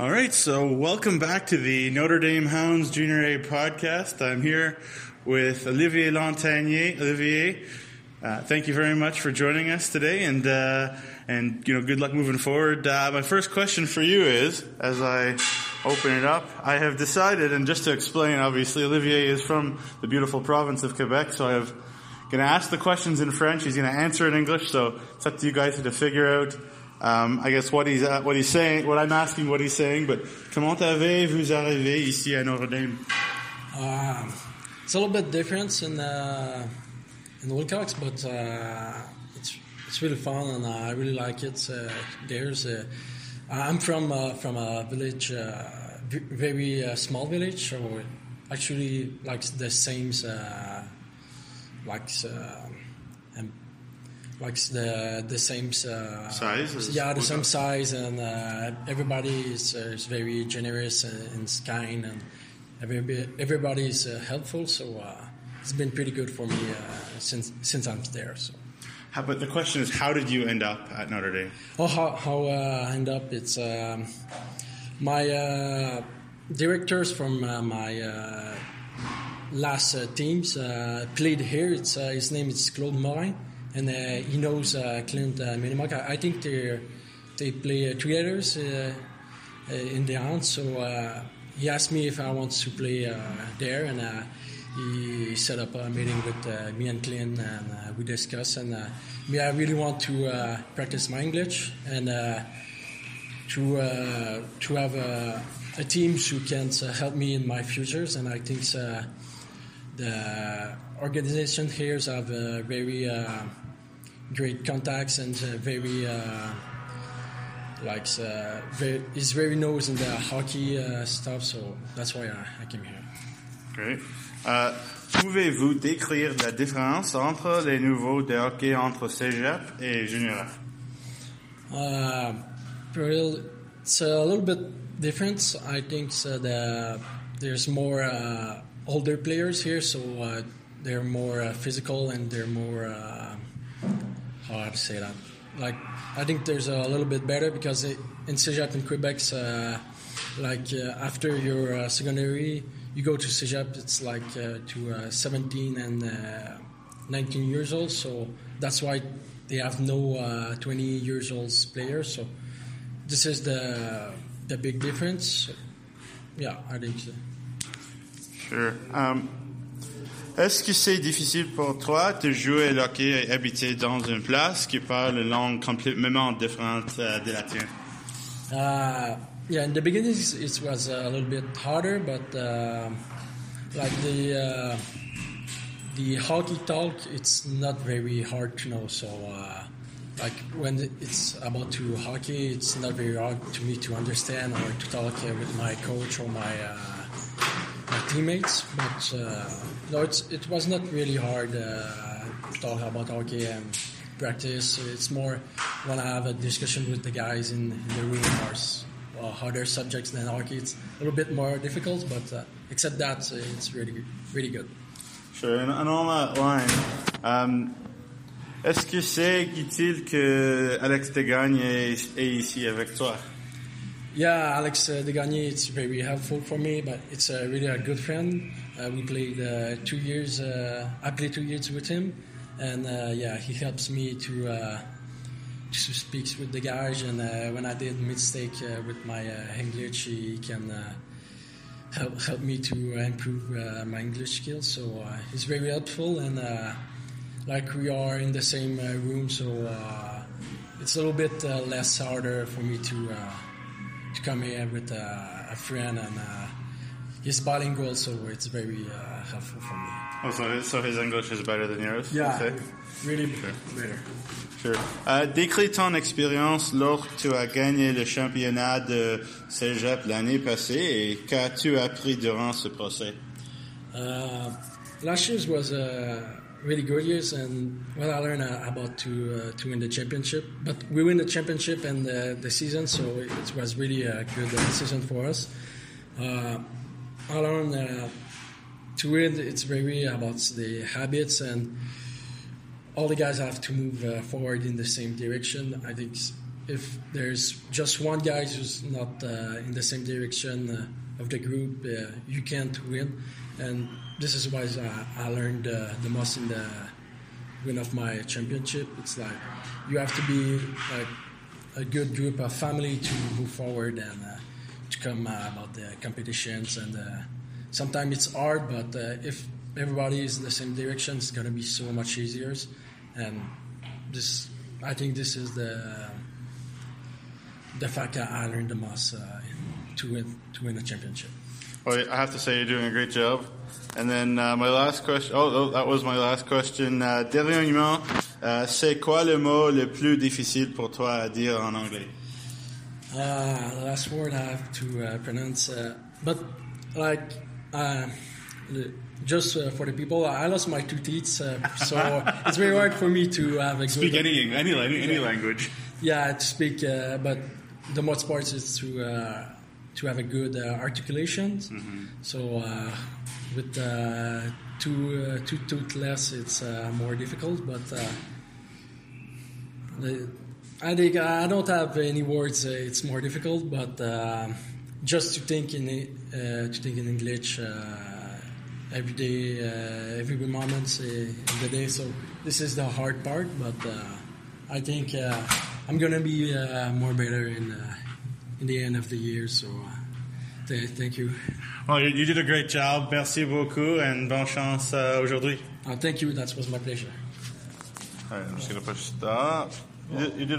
All right, so welcome back to the Notre Dame Hounds Junior A podcast. I'm here with Olivier Lantagne. Olivier, uh, thank you very much for joining us today, and uh, and you know, good luck moving forward. Uh, my first question for you is, as I open it up, I have decided, and just to explain, obviously, Olivier is from the beautiful province of Quebec, so I have going to ask the questions in French. He's going to answer in English, so it's up to you guys to figure out um, I guess what he's uh, what he's saying, what I'm asking, what he's saying. But comment avez-vous arrivé ici à Notre Dame? Uh, it's a little bit different in uh, in Wilcox, but uh, it's it's really fun and I really like it. Uh, there's a, I'm from uh, from a village, very small village, so actually like the same like. Like the the same uh, size. Yeah, the same size, and uh, everybody is, uh, is very generous and, kind, and everybody everybody is uh, helpful. So uh, it's been pretty good for me uh, since since I'm there. So. How, but the question is, how did you end up at Notre Dame? Oh, how how I end up? It's um, my directors from my last teams played here. It's his name is Claude Morin and uh, he knows uh, Clint uh. I, I, think they they play together in the hand. So he asked me if I want to play there, and he set up a meeting with me and Clint, and we discussed. And me, I really want to practice my English and to uh, to have a, a team who can uh, help me in my futures, and I think uh, the organization here have a very great contacts and uh, very uh, like uh, very, he's very knows in the hockey stuff. So that's why I, I came here. Great. Uh, Pouvez-vous décrire la différence entre les niveaux de hockey entre cégep et junior? Uh, it's a little bit different. I think so the, there's more uh, older players here, so uh, they're more uh, physical and they're more uh, how to say that. Like I think there's a little bit better because it, in Cégep in Quebec, uh, like uh, after your uh, secondary, you go to Cégep. It's like uh, to uh, 17 and uh, 19 years old. So that's why they have no 20 years old players. So this is the the big difference. Yeah, I think so. Sure. Um, Est-ce que c'est difficile pour toi de jouer le hockey et habiter dans une place qui parle une langue complètement différente uh, de la tienne? Uh, yeah, in the beginning it was a little bit harder, but uh, like the uh, the hockey talk, it's not very hard to know. So uh, like when it's about to hockey, it's not very hard to me to understand or to talk with my coach or my my teammates, but uh, no, it was not really hard uh, to talk about hockey and practice. It's more when I have a discussion with the guys in, in the room or well, harder subjects than hockey. It's a little bit more difficult, but uh, except that, it's really, really good. Sure, and, and on that line, um, est-ce que c'est utile que Alex Degagne est, est ici avec toi? Yeah, Alex uh, Degagné, it's very helpful for me, but it's uh, really a good friend. Uh, we played uh, two years, uh, I played two years with him, and uh, yeah, he helps me to uh, to speak with the guys. And when I did mistake with my English, he can help help me to improve my English skills. So he's very helpful, and like we are in the same room, so it's a little bit less harder for me to to come here with uh, a friend and uh, he's bilingual, so it's very uh, helpful for me. Oh, so, so his English is better than yours? Yeah, really sure. better. Sure. Uh, décris ton expérience lors que tu as gagné le championnat de Cégep l'année passée et qu'as-tu appris durant ce procès? Uh, last year was uh, really good years, and what I learned uh, about to uh, to win the championship. But we win the championship and the, the season, so it was really a good uh, season for us. Uh, I learned uh, to win. It's very about the habits and all the guys have to move uh, forward in the same direction. I think if there's just one guy who's not uh, in the same direction uh, of the group, uh, you can't win. And this is why I, I learned uh, the most in the win of my championship. It's like you have to be a good group of family to move forward and uh, to come uh, about the competitions. And uh, sometimes it's hard, but uh, if everybody is in the same direction, it's gonna be so much easier. And this, I think, this is the the fact that I learned the most uh, to win to win a championship. Well, I have to say you're doing a great job. And then uh, my last question. Oh, oh, that was my last question. Uh, dernièrement, uh, c'est quoi le mot le plus difficile pour toi à dire en anglais? Uh, the last word I have to uh, pronounce, uh, but like just for the people, I lost my two teeth, so it's very hard for me to have a Speak any any any language. Yeah, to speak, but the most part is to uh, to have a good uh, articulation. So uh, with uh, two uh, two toothless, it's uh, more difficult. But uh, the, I think I don't have any words. Uh, it's more difficult, but just to think in uh, to think in English. Uh, Every day, uh, every moment uh, in the day. So this is the hard part, but uh, I think uh, I'm gonna be uh, more better in uh, in the end of the year. So uh, th- thank you. Well, you, you did a great job. Merci beaucoup and bonne chance uh, aujourd'hui. Uh, thank you. That was my pleasure. All right, I'm just gonna push stop. You did, you did